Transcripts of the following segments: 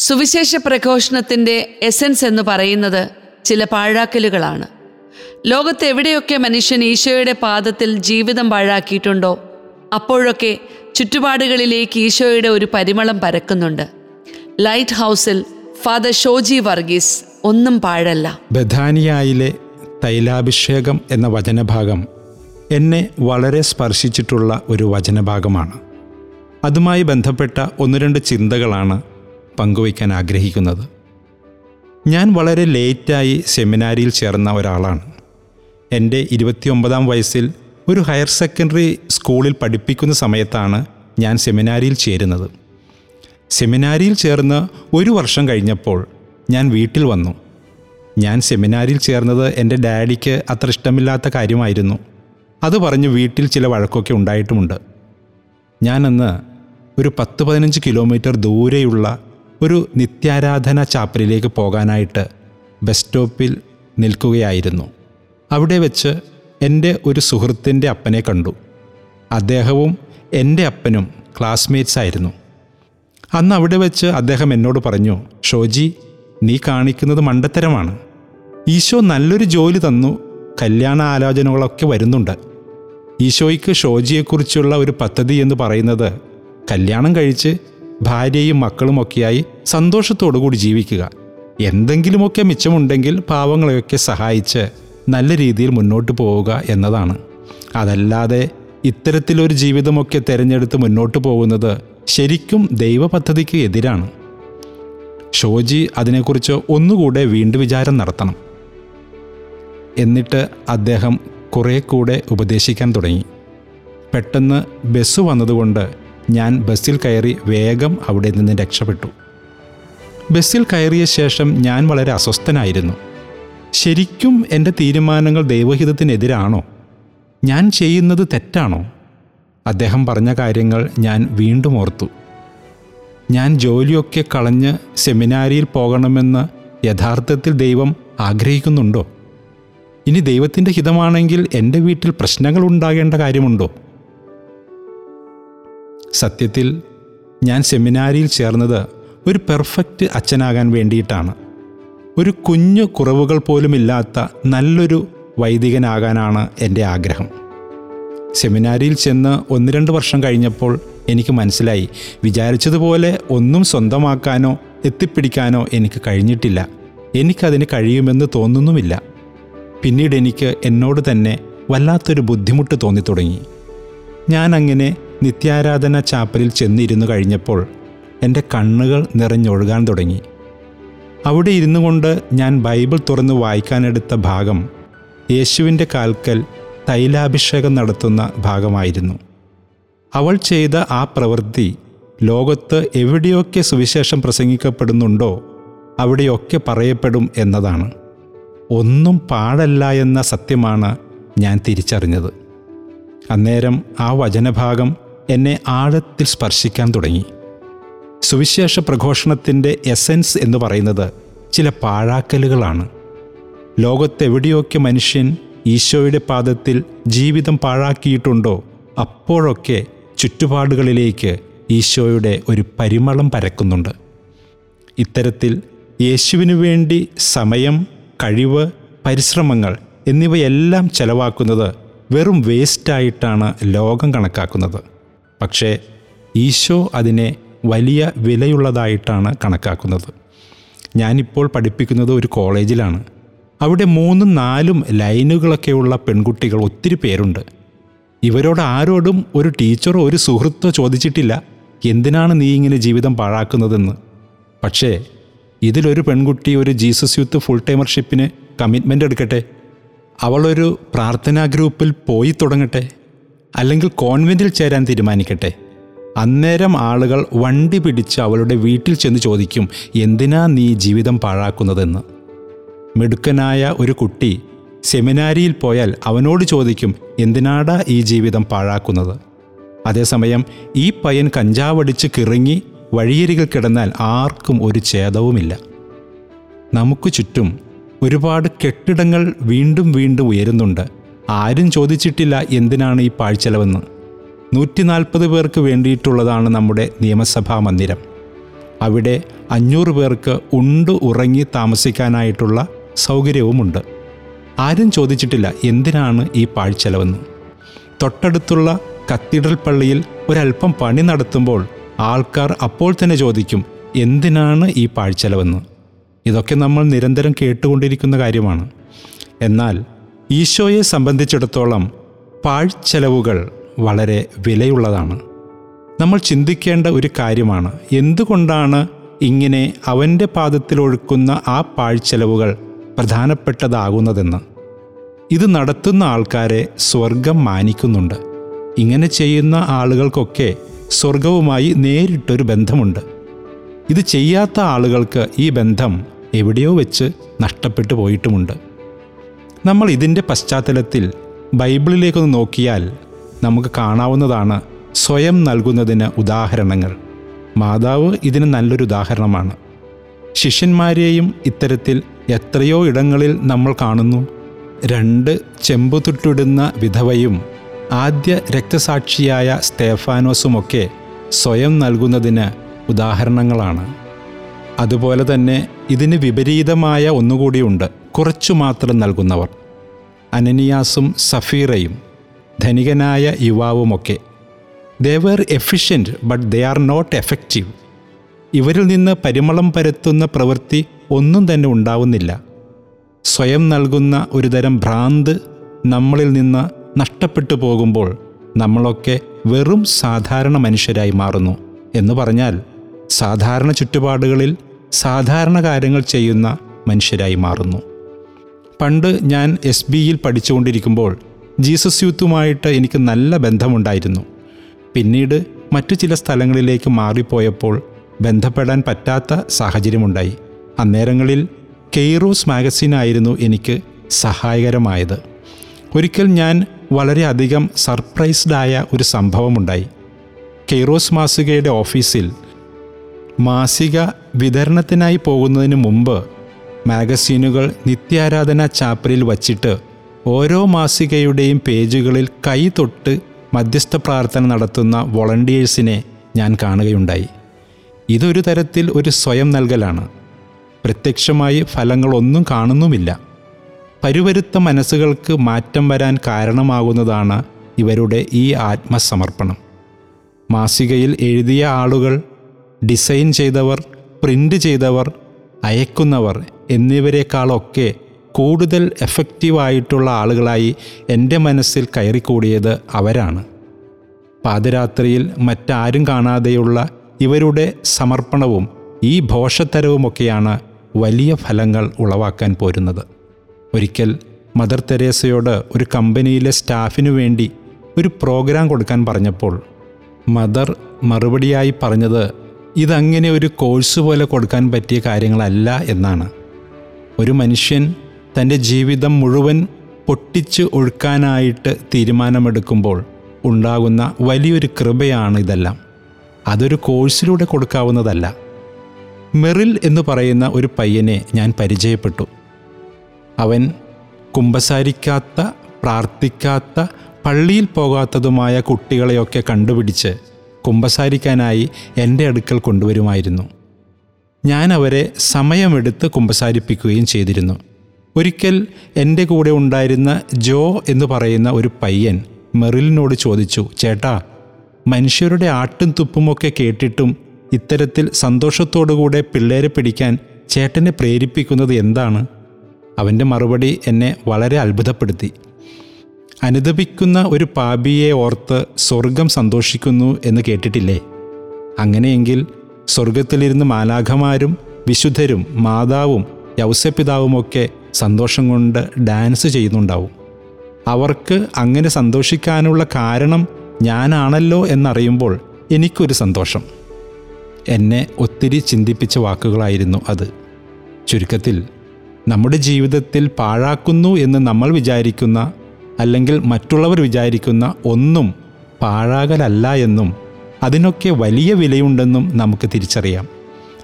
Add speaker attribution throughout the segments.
Speaker 1: സുവിശേഷ പ്രഘോഷണത്തിന്റെ എസൻസ് എന്ന് പറയുന്നത് ചില പാഴാക്കലുകളാണ്. ലോകത്ത് എവിടെയൊക്കെ മനുഷ്യൻ ഈശോയുടെ പാദത്തിൽ ജീവിതം പാഴാക്കിയിട്ടുണ്ടോ അപ്പോഴൊക്കെ ചുറ്റുപാടുകളിലേക്ക് ഈശോയുടെ ഒരു പരിമളം പരക്കുന്നുണ്ട്. ലൈറ്റ് ഹൗസിൽ ഫാദർ ഷോജി വർഗീസ് ഒന്നും പാഴല്ല.
Speaker 2: ബഥാനിയായിലെ തൈലാഭിഷേകം എന്ന വചനഭാഗം എന്നെ വളരെ സ്പർശിച്ചിട്ടുള്ള ഒരു വചനഭാഗമാണ്. അതുമായി ബന്ധപ്പെട്ട ഒന്ന് രണ്ട് ചിന്തകളാണ് പങ്കുവയ്ക്കാൻ ആഗ്രഹിക്കുന്നത്? ഞാൻ വളരെ ലേറ്റായി സെമിനാരിയിൽ ചേർന്ന ഒരാളാണ്. എന്റെ ഇരുപത്തിയൊമ്പതാം വയസ്സിൽ ഒരു ഹയർ സെക്കൻഡറി സ്കൂളിൽ പഠിപ്പിക്കുന്ന സമയത്താണ് ഞാൻ സെമിനാരിയിൽ ചേരുന്നത്. സെമിനാരിയിൽ ചേർന്ന് ഒരു വർഷം കഴിഞ്ഞപ്പോൾ ഞാൻ വീട്ടിൽ വന്നു. ഞാൻ സെമിനാരിയിൽ ചേർന്നത് എന്റെ ഡാഡിക്ക് അത്ര ഇഷ്ടമില്ലാത്ത കാര്യമായിരുന്നു. അത് പറഞ്ഞ് വീട്ടിൽ ചില വഴക്കൊക്കെ ഉണ്ടായിട്ടുമുണ്ട്. ഞാനന്ന് ഒരു പത്ത് പതിനഞ്ച് കിലോമീറ്റർ ദൂരെയുള്ള ഒരു നിത്യാരാധന ചാപ്പലിലേക്ക് പോകാനായിട്ട് ബസ് സ്റ്റോപ്പിൽ നിൽക്കുകയായിരുന്നു. അവിടെ വെച്ച് എന്റെ ഒരു സുഹൃത്തിന്റെ അപ്പനെ കണ്ടു. അദ്ദേഹവും എന്റെ അപ്പനും ക്ലാസ്മേറ്റ്സ് ആയിരുന്നു. അന്ന് അവിടെ വെച്ച് അദ്ദേഹം എന്നോട് പറഞ്ഞു ഷോജി നീ കാണിക്കുന്നത് മണ്ടത്തരമാണ്. ഈശോ നല്ലൊരു ജോലി തന്നു കല്യാണ ആലോചനകളൊക്കെ വരുന്നുണ്ട്. ഈശോയ്ക്ക് ഷോജിയെക്കുറിച്ചുള്ള ഒരു പദ്ധതി എന്ന് പറയുന്നത് കല്യാണം കഴിച്ച് ഭാര്യയും മക്കളുമൊക്കെയായി സന്തോഷത്തോടു കൂടി ജീവിക്കുക. എന്തെങ്കിലുമൊക്കെ മിച്ചമുണ്ടെങ്കിൽ പാവങ്ങളെയൊക്കെ സഹായിച്ച് നല്ല രീതിയിൽ മുന്നോട്ട് പോവുക എന്നതാണ്. അതല്ലാതെ ഇത്തരത്തിലൊരു ജീവിതമൊക്കെ തിരഞ്ഞെടുത്ത് മുന്നോട്ട് പോകുന്നത് ശരിക്കും ദൈവ പദ്ധതിക്ക് എതിരാണ്. ഷോജി അതിനെക്കുറിച്ച് ഒന്നുകൂടെ വീണ്ടും വിചാരം നടത്തണം. എന്നിട്ട് അദ്ദേഹം കുറേ കൂടെ ഉപദേശിക്കാൻ തുടങ്ങി. പെട്ടെന്ന് ബസ് വന്നതുകൊണ്ട് ഞാൻ ബസ്സിൽ കയറി വേഗം അവിടെ നിന്ന് രക്ഷപ്പെട്ടു. ബസ്സിൽ കയറിയ ശേഷം ഞാൻ വളരെ അസ്വസ്ഥനായിരുന്നു. ശരിക്കും എന്റെ തീരുമാനങ്ങൾ ദൈവഹിതത്തിനെതിരാണോ? ഞാൻ ചെയ്യുന്നത് തെറ്റാണോ? അദ്ദേഹം പറഞ്ഞ കാര്യങ്ങൾ ഞാൻ വീണ്ടും ഓർത്തു. ഞാൻ ജോലിയൊക്കെ കളഞ്ഞ് സെമിനാരിയിൽ പോകണമെന്ന് യഥാർത്ഥത്തിൽ ദൈവം ആഗ്രഹിക്കുന്നുണ്ടോ? ഇനി ദൈവത്തിന്റെ ഹിതമാണെങ്കിൽ എന്റെ വീട്ടിൽ പ്രശ്നങ്ങൾ ഉണ്ടാകേണ്ട കാര്യമുണ്ടോ? സത്യത്തിൽ ഞാൻ സെമിനാരിയിൽ ചേർന്നത് ഒരു പെർഫെക്റ്റ് അച്ഛനാകാൻ വേണ്ടിയിട്ടാണ്. ഒരു കുഞ്ഞു കുറവുകൾ പോലുമില്ലാത്ത നല്ലൊരു വൈദികനാകാനാണ് എന്റെ ആഗ്രഹം. സെമിനാരിയിൽ ചെന്ന് ഒന്ന് രണ്ട് വർഷം കഴിഞ്ഞപ്പോൾ എനിക്ക് മനസ്സിലായി. വിചാരിച്ചതുപോലെ ഒന്നും സ്വന്തമാക്കാനോ എത്തിപ്പിടിക്കാനോ എനിക്ക് കഴിഞ്ഞിട്ടില്ല. എനിക്കതിന് കഴിയുമെന്ന് തോന്നുന്നുമില്ല. പിന്നീട് എനിക്ക് എന്നോട് തന്നെ വല്ലാത്തൊരു ബുദ്ധിമുട്ട് തോന്നിത്തുടങ്ങി. ഞാൻ അങ്ങനെ നിത്യാരാധന ചാപ്പലിൽ ചെന്നിരുന്നു കഴിഞ്ഞപ്പോൾ എന്റെ കണ്ണുകൾ നിറഞ്ഞൊഴുകാൻ തുടങ്ങി. അവിടെ ഇരുന്നു കൊണ്ട് ഞാൻ ബൈബിൾ തുറന്ന് വായിക്കാനെടുത്ത ഭാഗം യേശുവിന്റെ കാൽക്കൽ തൈലാഭിഷേകം നടത്തുന്ന ഭാഗമായിരുന്നു. അവൾ ചെയ്ത ആ പ്രവൃത്തി ലോകത്ത് എവിടെയൊക്കെ സുവിശേഷം പ്രസംഗിക്കപ്പെടുന്നുണ്ടോ അവിടെയൊക്കെ പറയപ്പെടും എന്നതാണ്. ഒന്നും പാടല്ല എന്ന സത്യമാണ് ഞാൻ തിരിച്ചറിഞ്ഞത്. അന്നേരം ആ വചനഭാഗം എന്നെ ആഴത്തിൽ സ്പർശിക്കാൻ തുടങ്ങി. സുവിശേഷ പ്രഘോഷണത്തിന്റെ എസൻസ് എന്ന് പറയുന്നത് ചില പാഴാക്കലുകളാണ്. ലോകത്തെവിടെയൊക്കെ മനുഷ്യൻ ഈശോയുടെ പാദത്തിൽ ജീവിതം പാഴാക്കിയിട്ടുണ്ടോ അപ്പോഴൊക്കെ ചുറ്റുപാടുകളിലേക്ക് ഈശോയുടെ ഒരു പരിമളം പരക്കുന്നുണ്ട്. ഇത്തരത്തിൽ യേശുവിനു വേണ്ടി സമയം കഴിവ് പരിശ്രമങ്ങൾ എന്നിവയെല്ലാം ചെലവാക്കുന്നത് വെറും വേസ്റ്റായിട്ടാണ് ലോകം കണക്കാക്കുന്നത്. പക്ഷേ ഈശോ അതിനെ വലിയ വിലയുള്ളതായിട്ടാണ് കണക്കാക്കുന്നത്. ഞാനിപ്പോൾ പഠിപ്പിക്കുന്നത് ഒരു കോളേജിലാണ്. അവിടെ മൂന്നും നാലും ലൈനുകളൊക്കെയുള്ള പെൺകുട്ടികൾ ഒത്തിരി പേരുണ്ട്. ഇവരോട് ആരോടും ഒരു ടീച്ചറോ ഒരു സുഹൃത്തോ ചോദിച്ചിട്ടില്ല എന്തിനാണ് നീ ഇങ്ങനെ ജീവിതം പാഴാക്കുന്നതെന്ന്. പക്ഷേ ഇതിലൊരു പെൺകുട്ടി ഒരു ജീസസ് യൂത്ത് ഫുൾ ടൈമർഷിപ്പിന് കമ്മിറ്റ്മെന്റ് എടുക്കട്ടെ? അവളൊരു പ്രാർത്ഥനാ ഗ്രൂപ്പിൽ പോയി തുടങ്ങട്ടെ? അല്ലെങ്കിൽ കോൺവെന്റിൽ ചേരാൻ തീരുമാനിക്കട്ടെ. അന്നേരം ആളുകൾ വണ്ടി പിടിച്ച് അവളുടെ വീട്ടിൽ ചെന്ന് ചോദിക്കും എന്തിനാ നീ ജീവിതം പാഴാക്കുന്നതെന്ന്? മിടുക്കനായ ഒരു കുട്ടി സെമിനാരിയിൽ പോയാൽ അവനോട് ചോദിക്കും എന്തിനാടാ ഈ ജീവിതം പാഴാക്കുന്നത്? അതേസമയം ഈ പയ്യൻ കഞ്ചാവടിച്ച് കിറങ്ങി വഴിയരികിൽ കിടന്നാൽ ആർക്കും ഒരു ഛേദവുമില്ല. നമുക്ക് ചുറ്റും ഒരുപാട് കെട്ടിടങ്ങൾ വീണ്ടും വീണ്ടും ഉയരുന്നുണ്ട്. ആരും ചോദിച്ചിട്ടില്ല എന്തിനാണ് ഈ പാഴ്ചെലവെന്ന്. നൂറ്റി നാൽപ്പത് പേർക്ക് വേണ്ടിയിട്ടുള്ളതാണ് നമ്മുടെ നിയമസഭാ മന്ദിരം. അവിടെ അഞ്ഞൂറ് പേർക്ക് ഉണ്ട് ഉറങ്ങി താമസിക്കാനായിട്ടുള്ള സൗകര്യവുമുണ്ട്. ആരും ചോദിച്ചിട്ടില്ല എന്തിനാണ് ഈ പാഴ്ചെലവെന്ന്. തൊട്ടടുത്തുള്ള കത്തീഡ്രൽ പള്ളിയിൽ ഒരല്പം പണി നടത്തുമ്പോൾ ആൾക്കാർ അപ്പോൾ തന്നെ ചോദിക്കും എന്തിനാണ് ഈ പാഴ്ചെലവെന്ന്? ഇതൊക്കെ നമ്മൾ നിരന്തരം കേട്ടുകൊണ്ടിരിക്കുന്ന കാര്യമാണ്. എന്നാൽ ഈശോയെ സംബന്ധിച്ചിടത്തോളം പാഴ്ചെലവുകൾ വളരെ വിലയുള്ളതാണ്. നമ്മൾ ചിന്തിക്കേണ്ട ഒരു കാര്യമാണ് എന്തുകൊണ്ടാണ് ഇങ്ങനെ അവന്റെ പാദത്തിൽ ഒഴുക്കുന്ന ആ പാഴ്ചെലവുകൾ പ്രധാനപ്പെട്ടതാകുന്നതെന്ന്. ഇത് നടത്തുന്ന ആൾക്കാരെ സ്വർഗം മാനിക്കുന്നുണ്ട്. ഇങ്ങനെ ചെയ്യുന്ന ആളുകൾക്കൊക്കെ സ്വർഗവുമായി നേരിട്ടൊരു ബന്ധമുണ്ട്. ഇത് ചെയ്യാത്ത ആളുകൾക്ക് ഈ ബന്ധം എവിടെയോ വെച്ച് നഷ്ടപ്പെട്ടു പോയിട്ടുമുണ്ട്. നമ്മൾ ഇതിന്റെ പശ്ചാത്തലത്തിൽ ബൈബിളിലേക്കൊന്ന് നോക്കിയാൽ നമുക്ക് കാണാവുന്നതാണ് സ്വയം നൽകുന്നതിന് ഉദാഹരണങ്ങൾ. മാതാവ് ഇതിന് നല്ലൊരു ഉദാഹരണമാണ്. ശിഷ്യന്മാരെയും ഇത്തരത്തിൽ എത്രയോ ഇടങ്ങളിൽ നമ്മൾ കാണുന്നു. രണ്ട് ചെമ്പുതുട്ടിടുന്ന വിധവയും ആദ്യ രക്തസാക്ഷിയായ സ്തേഫാനോസുമൊക്കെ സ്വയം നൽകുന്നതിന് ഉദാഹരണങ്ങളാണ്. അതുപോലെ തന്നെ ഇതിന് വിപരീതമായ ഒന്നുകൂടിയുണ്ട്. കുറച്ചു മാത്രം നൽകുന്നവർ. അനനിയാസും സഫീറയും ധനികനായ യുവാവുമൊക്കെ. They were efficient but they are not effective ഇവരിൽ നിന്ന് പരിമളം പരത്തുന്ന പ്രവൃത്തി ഒന്നും തന്നെ ഉണ്ടാവുന്നില്ല. സ്വയം നൽകുന്ന ഒരുതരം ഭ്രാന്ത് നമ്മളിൽ നിന്ന് നഷ്ടപ്പെട്ടു പോകുമ്പോൾ നമ്മളൊക്കെ വെറും സാധാരണ മനുഷ്യരായി മാറുന്നു എന്ന് പറഞ്ഞാൽ സാധാരണ ചുറ്റുപാടുകളിൽ സാധാരണ കാര്യങ്ങൾ ചെയ്യുന്ന മനുഷ്യരായി മാറുന്നു. പണ്ട് ഞാൻ എസ് ബിയിൽ പഠിച്ചുകൊണ്ടിരിക്കുമ്പോൾ ജീസസ് യൂത്തുമായിട്ട് എനിക്ക് നല്ല ബന്ധമുണ്ടായിരുന്നു. പിന്നീട് മറ്റു ചില സ്ഥലങ്ങളിലേക്ക് മാറിപ്പോയപ്പോൾ ബന്ധപ്പെടാൻ പറ്റാത്ത സാഹചര്യമുണ്ടായി. അന്നേരങ്ങളിൽ കെയ്റോസ് മാഗസിനായിരുന്നു എനിക്ക് സഹായകരമായത്. ഒരിക്കൽ ഞാൻ വളരെയധികം സർപ്രൈസ്ഡായ ഒരു സംഭവമുണ്ടായി. കെയ്റോസ് മാസികയുടെ ഓഫീസിൽ മാസിക വിതരണത്തിനായി പോകുന്നതിന് മുമ്പ് മാഗസീനുകൾ നിത്യാരാധന ചാപ്പലിൽ വച്ചിട്ട് ഓരോ മാസികയുടെയും പേജുകളിൽ കൈ തൊട്ട് മധ്യസ്ഥ പ്രാർത്ഥന നടത്തുന്ന വോളണ്ടിയേഴ്സിനെ ഞാൻ കാണുകയുണ്ടായി. ഇതൊരു തരത്തിൽ ഒരു സ്വയം നൽകലാണ്. പ്രത്യക്ഷമായി ഫലങ്ങളൊന്നും കാണുന്നുമില്ല. പരുവരുത്ത മനസ്സുകൾക്ക് മാറ്റം വരാൻ കാരണമാകുന്നതാണ് ഇവരുടെ ഈ ആത്മസമർപ്പണം. മാസികയിൽ എഴുതിയ ആളുകൾ ഡിസൈൻ ചെയ്തവർ പ്രിന്റ് ചെയ്തവർ അയക്കുന്നവർ എന്നിവരെക്കാളൊക്കെ കൂടുതൽ എഫക്റ്റീവായിട്ടുള്ള ആളുകളായി എന്റെ മനസ്സിൽ കയറിക്കൂടിയത് അവരാണ്. പാതിരാത്രിയിൽ മറ്റാരും കാണാതെയുള്ള ഇവരുടെ സമർപ്പണവും ഈ ഭോഷത്തരവുമൊക്കെയാണ് വലിയ ഫലങ്ങൾ ഉളവാക്കാൻ പോരുന്നത്. ഒരിക്കൽ മദർ തെരേസയോട് ഒരു കമ്പനിയിലെ സ്റ്റാഫിനു വേണ്ടി ഒരു പ്രോഗ്രാം കൊടുക്കാൻ പറഞ്ഞപ്പോൾ മദർ മറുപടിയായി പറഞ്ഞത് ഇതങ്ങനെ ഒരു കോഴ്സ് പോലെ കൊടുക്കാൻ പറ്റിയ കാര്യങ്ങളല്ല എന്നാണ്. ഒരു മനുഷ്യൻ തന്റെ ജീവിതം മുഴുവൻ പൊട്ടിച്ച് ഒഴുക്കാനായിട്ട് തീരുമാനമെടുക്കുമ്പോൾ ഉണ്ടാകുന്ന വലിയൊരു കൃപയാണ് ഇതെല്ലാം. അതൊരു കോഴ്സിലൂടെ കൊടുക്കാവുന്നതല്ല. മെറിൽ എന്ന് പറയുന്ന ഒരു പയ്യനെ ഞാൻ പരിചയപ്പെട്ടു. അവൻ കുമ്പസാരിക്കാത്ത പ്രാർത്ഥിക്കാത്ത പള്ളിയിൽ പോകാത്തതുമായ കുട്ടികളെയൊക്കെ കണ്ടുപിടിച്ച് കുമ്പസാരിക്കാനായി എന്റെ അടുക്കൽ കൊണ്ടുവരുമായിരുന്നു. ഞാൻ അവരെ സമയമെടുത്ത് കുമ്പസാരിപ്പിക്കുകയും ചെയ്തിരുന്നു. ഒരിക്കൽ എന്റെ കൂടെ ഉണ്ടായിരുന്ന ജോ എന്ന് പറയുന്ന ഒരു പയ്യൻ മെറിലിനോട് ചോദിച്ചു ചേട്ടാ മനുഷ്യരുടെ ആട്ടും തുപ്പുമൊക്കെ കേട്ടിട്ടും ഇത്തരത്തിൽ സന്തോഷത്തോടുകൂടെ പിള്ളേരെ പിടിക്കാൻ ചേട്ടനെ പ്രേരിപ്പിക്കുന്നത് എന്താണ്? അവന്റെ മറുപടി എന്നെ വളരെ അത്ഭുതപ്പെടുത്തി. അനുദപിക്കുന്ന ഒരു പാപിയെ ഓർത്ത് സ്വർഗം സന്തോഷിക്കുന്നു എന്ന് കേട്ടിട്ടില്ലേ? അങ്ങനെയെങ്കിൽ സ്വർഗത്തിലിരുന്ന് മാലാഖമാരും വിശുദ്ധരും മാതാവും യൗസപിതാവുമൊക്കെ സന്തോഷം കൊണ്ട് ഡാൻസ് ചെയ്യുന്നുണ്ടാവും. അവർക്ക് അങ്ങനെ സന്തോഷിക്കാനുള്ള കാരണം ഞാനാണല്ലോ എന്നറിയുമ്പോൾ എനിക്കൊരു സന്തോഷം. എന്നെ ഒത്തിരി ചിന്തിപ്പിച്ച വാക്കുകളായിരുന്നു അത്. ചുരുക്കത്തിൽ നമ്മുടെ ജീവിതത്തിൽ പാഴാക്കുന്നു എന്ന് നമ്മൾ വിചാരിക്കുന്ന അല്ലെങ്കിൽ മറ്റുള്ളവർ വിചാരിക്കുന്ന ഒന്നും പാഴാകലല്ല എന്നും അതിനൊക്കെ വലിയ വിലയുണ്ടെന്നും നമുക്ക് തിരിച്ചറിയാം.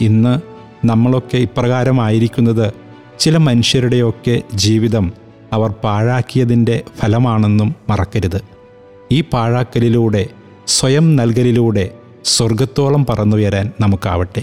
Speaker 2: ഇന്ന് നമ്മളൊക്കെ ഇപ്രകാരമായിരിക്കുന്നത് ചില മനുഷ്യരുടെയൊക്കെ ജീവിതം അവർ പാഴാക്കിയതിന്റെ ഫലമാണെന്നും മറക്കരുത്. ഈ പാഴാക്കലിലൂടെ സ്വയം നൽകലിലൂടെ സ്വർഗത്തോളം പറന്നുയരാൻ നമുക്കാവട്ടെ.